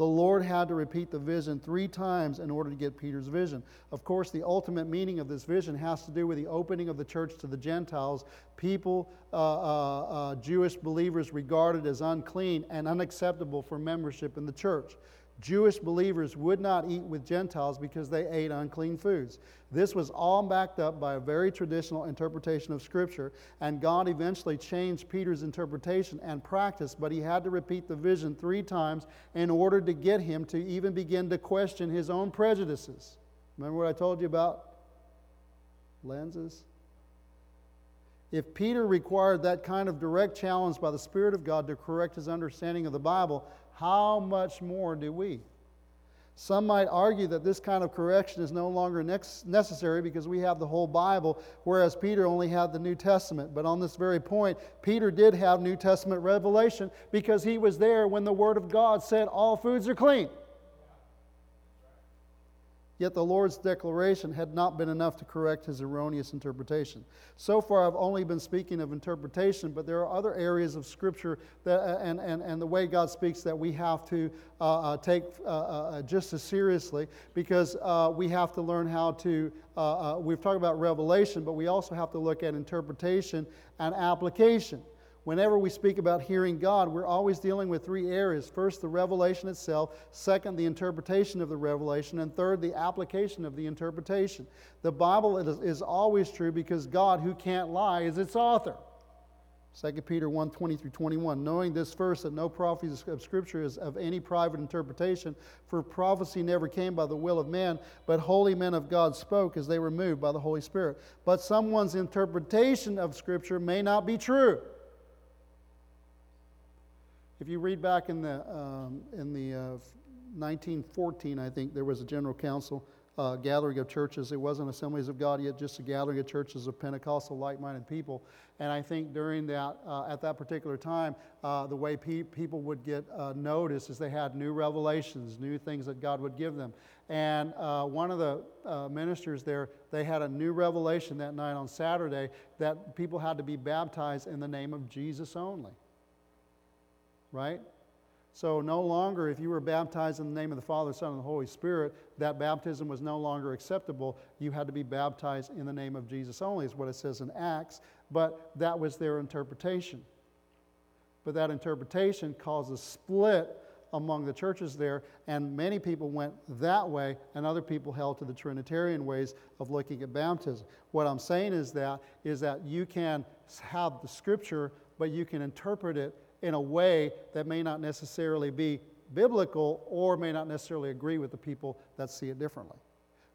The Lord had to repeat the vision three times in order to get Peter's vision. Of course, the ultimate meaning of this vision has to do with the opening of the church to the Gentiles, people, uh, uh, uh, Jewish believers regarded as unclean and unacceptable for membership in the church. Jewish believers would not eat with Gentiles because they ate unclean foods. This was all backed up by a very traditional interpretation of Scripture, and God eventually changed Peter's interpretation and practice, but he had to repeat the vision three times in order to get him to even begin to question his own prejudices. Remember what I told you about lenses? If Peter required that kind of direct challenge by the Spirit of God to correct his understanding of the Bible, how much more do we? Some might argue that this kind of correction is no longer necessary because we have the whole Bible, whereas Peter only had the New Testament. But on this very point, Peter did have New Testament revelation because he was there when the Word of God said all foods are clean. Yet the Lord's declaration had not been enough to correct his erroneous interpretation. So far, I've only been speaking of interpretation, but there are other areas of Scripture that, uh, and, and, and the way God speaks that we have to uh, uh, take uh, uh just as seriously because uh, we have to learn how to. we've talked about revelation, but we also have to look at interpretation and application whenever we speak about hearing God, we're always dealing with three areas. First, the revelation itself. Second, the interpretation of the revelation. And third, the application of the interpretation. The Bible is, is always true because God, who can't lie, is its author. 2 Peter 1 20 through 21. Knowing this first, that no prophecy of Scripture is of any private interpretation, for prophecy never came by the will of man, but holy men of God spoke as they were moved by the Holy Spirit. But someone's interpretation of Scripture may not be true. If you read back in the, um, in the uh, 1914, I think, there was a general council uh, gathering of churches. It wasn't assemblies of God yet, just a gathering of churches of Pentecostal like-minded people. And I think during that, uh, at that particular time, uh, the way pe- people would get uh, noticed is they had new revelations, new things that God would give them. And uh, one of the uh, ministers there, they had a new revelation that night on Saturday that people had to be baptized in the name of Jesus only right? So, no longer, if you were baptized in the name of the Father, Son, and the Holy Spirit, that baptism was no longer acceptable. You had to be baptized in the name of Jesus only, is what it says in Acts. But that was their interpretation. But that interpretation caused a split among the churches there, and many people went that way, and other people held to the Trinitarian ways of looking at baptism. What I'm saying is that is that you can have the Scripture, but you can interpret it in a way that may not necessarily be biblical or may not necessarily agree with the people that see it differently.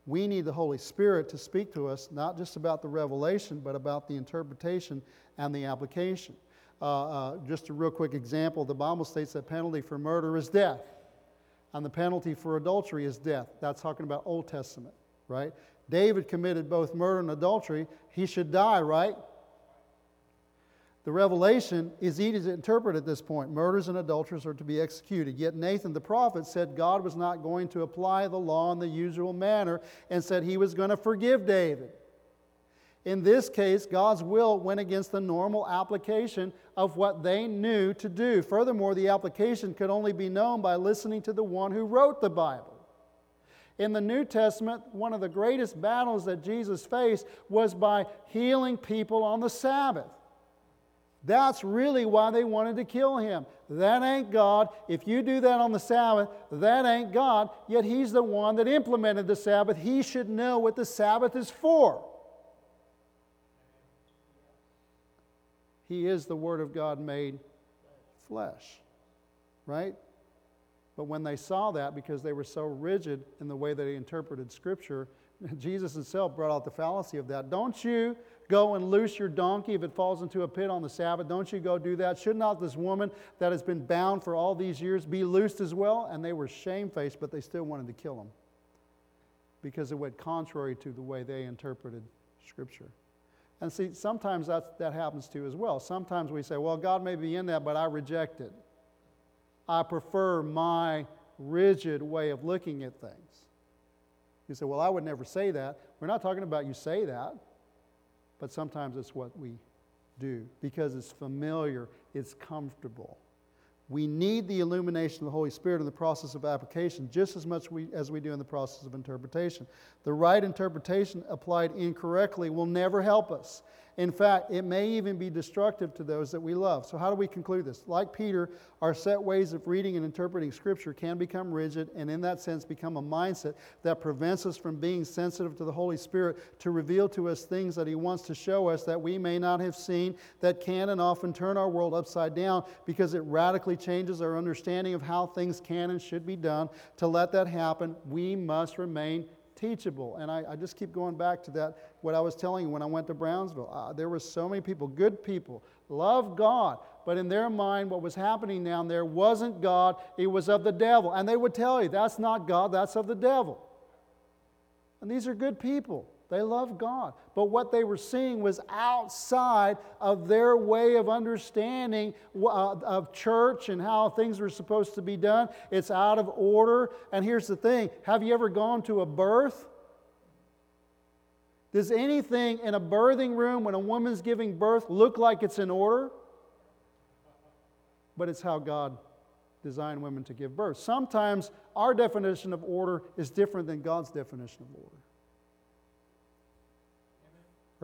We need the Holy Spirit to speak to us, not just about the revelation, but about the interpretation and the application. Uh, uh, just a real quick example the Bible states that penalty for murder is death, and the penalty for adultery is death. That's talking about Old Testament, right? David committed both murder and adultery. He should die, right? The revelation is easy to interpret at this point. Murders and adulterers are to be executed. Yet Nathan the prophet said God was not going to apply the law in the usual manner and said he was going to forgive David. In this case, God's will went against the normal application of what they knew to do. Furthermore, the application could only be known by listening to the one who wrote the Bible. In the New Testament, one of the greatest battles that Jesus faced was by healing people on the Sabbath. That's really why they wanted to kill him. That ain't God. If you do that on the Sabbath, that ain't God. Yet he's the one that implemented the Sabbath. He should know what the Sabbath is for. He is the Word of God made flesh, right? But when they saw that, because they were so rigid in the way that they interpreted Scripture, Jesus himself brought out the fallacy of that. Don't you go and loose your donkey if it falls into a pit on the Sabbath? Don't you go do that? Should not this woman that has been bound for all these years be loosed as well? And they were shamefaced, but they still wanted to kill him because it went contrary to the way they interpreted Scripture. And see, sometimes that, that happens too as well. Sometimes we say, well, God may be in that, but I reject it. I prefer my rigid way of looking at things. You say, well, I would never say that. We're not talking about you say that, but sometimes it's what we do because it's familiar, it's comfortable. We need the illumination of the Holy Spirit in the process of application just as much we, as we do in the process of interpretation. The right interpretation applied incorrectly will never help us. In fact, it may even be destructive to those that we love. So, how do we conclude this? Like Peter, our set ways of reading and interpreting Scripture can become rigid and, in that sense, become a mindset that prevents us from being sensitive to the Holy Spirit to reveal to us things that He wants to show us that we may not have seen, that can and often turn our world upside down because it radically changes our understanding of how things can and should be done. To let that happen, we must remain teachable. And I, I, just keep going back to that, what I was telling you when I went to Brownsville. Uh, there were so many people, good people, love God, but in their mind, what was happening down there wasn't God, it was of the devil. And they would tell you, that's not God, that's of the devil. And these are good people. They love God. But what they were seeing was outside of their way of understanding uh, of church and how things were supposed to be done. It's out of order. And here's the thing have you ever gone to a birth? Does anything in a birthing room when a woman's giving birth look like it's in order? But it's how God designed women to give birth. Sometimes our definition of order is different than God's definition of order.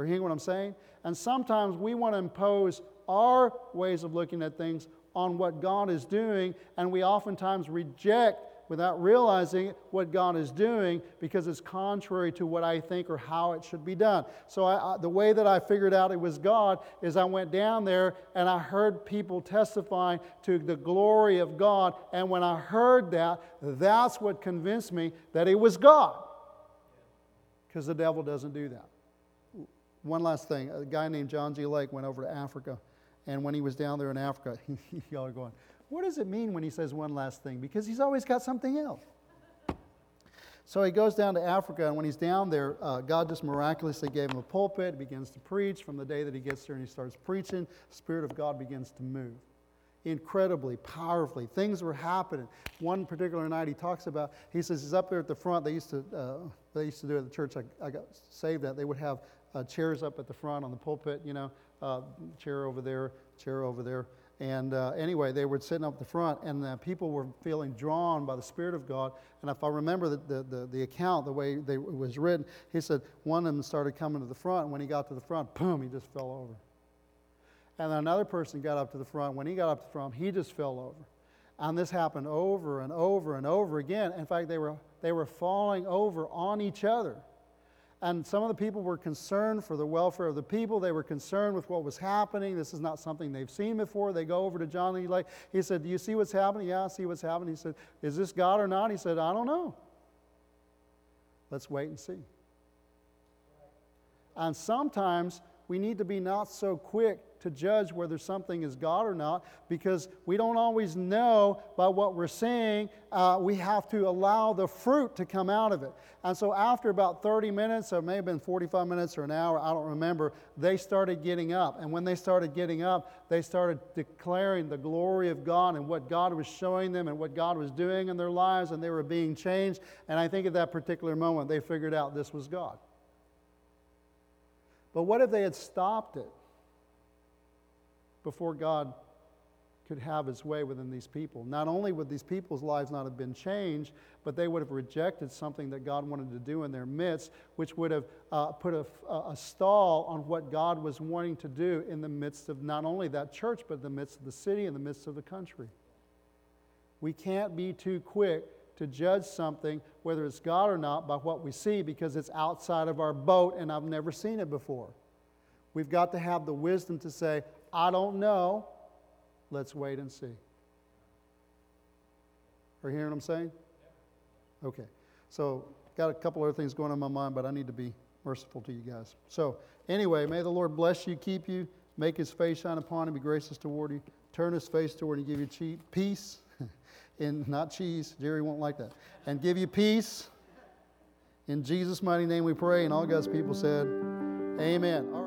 Are you hearing what I'm saying? And sometimes we want to impose our ways of looking at things on what God is doing, and we oftentimes reject without realizing what God is doing because it's contrary to what I think or how it should be done. So, I, I, the way that I figured out it was God is I went down there and I heard people testifying to the glory of God. And when I heard that, that's what convinced me that it was God. Because the devil doesn't do that. One last thing a guy named John G. Lake went over to Africa, and when he was down there in Africa, y'all are going, what does it mean when he says one last thing? Because he's always got something else. So he goes down to Africa, and when he's down there, uh, God just miraculously gave him a pulpit, begins to preach. From the day that he gets there and he starts preaching, the Spirit of God begins to move incredibly, powerfully. Things were happening. One particular night he talks about, he says he's up there at the front. They used to, uh, they used to do at the church I, I got saved at. They would have uh, chairs up at the front on the pulpit, you know, uh, chair over there, chair over there. And uh, anyway, they were sitting up the front, and the people were feeling drawn by the Spirit of God. And if I remember the, the, the, the account, the way they, it was written, he said one of them started coming to the front. And when he got to the front, boom, he just fell over. And another person got up to the front. When he got up to the front, he just fell over. And this happened over and over and over again. In fact, they were, they were falling over on each other. And some of the people were concerned for the welfare of the people. They were concerned with what was happening. This is not something they've seen before. They go over to John and he, like, he said, Do you see what's happening? Yeah, I see what's happening. He said, Is this God or not? He said, I don't know. Let's wait and see. And sometimes we need to be not so quick to judge whether something is God or not because we don't always know by what we're seeing. Uh, we have to allow the fruit to come out of it. And so, after about 30 minutes, or maybe been 45 minutes or an hour, I don't remember, they started getting up. And when they started getting up, they started declaring the glory of God and what God was showing them and what God was doing in their lives, and they were being changed. And I think at that particular moment, they figured out this was God. But what if they had stopped it before God could have his way within these people? Not only would these people's lives not have been changed, but they would have rejected something that God wanted to do in their midst, which would have uh, put a, a stall on what God was wanting to do in the midst of not only that church, but the midst of the city, in the midst of the country. We can't be too quick to judge something, whether it's God or not, by what we see because it's outside of our boat and I've never seen it before. We've got to have the wisdom to say, I don't know. Let's wait and see. Are you hearing what I'm saying? Okay. So, got a couple other things going on in my mind, but I need to be merciful to you guys. So, anyway, may the Lord bless you, keep you, make his face shine upon you, be gracious toward you, turn his face toward you, give you peace in not cheese. Jerry won't like that. And give you peace. In Jesus' mighty name we pray. And all God's people said, Amen.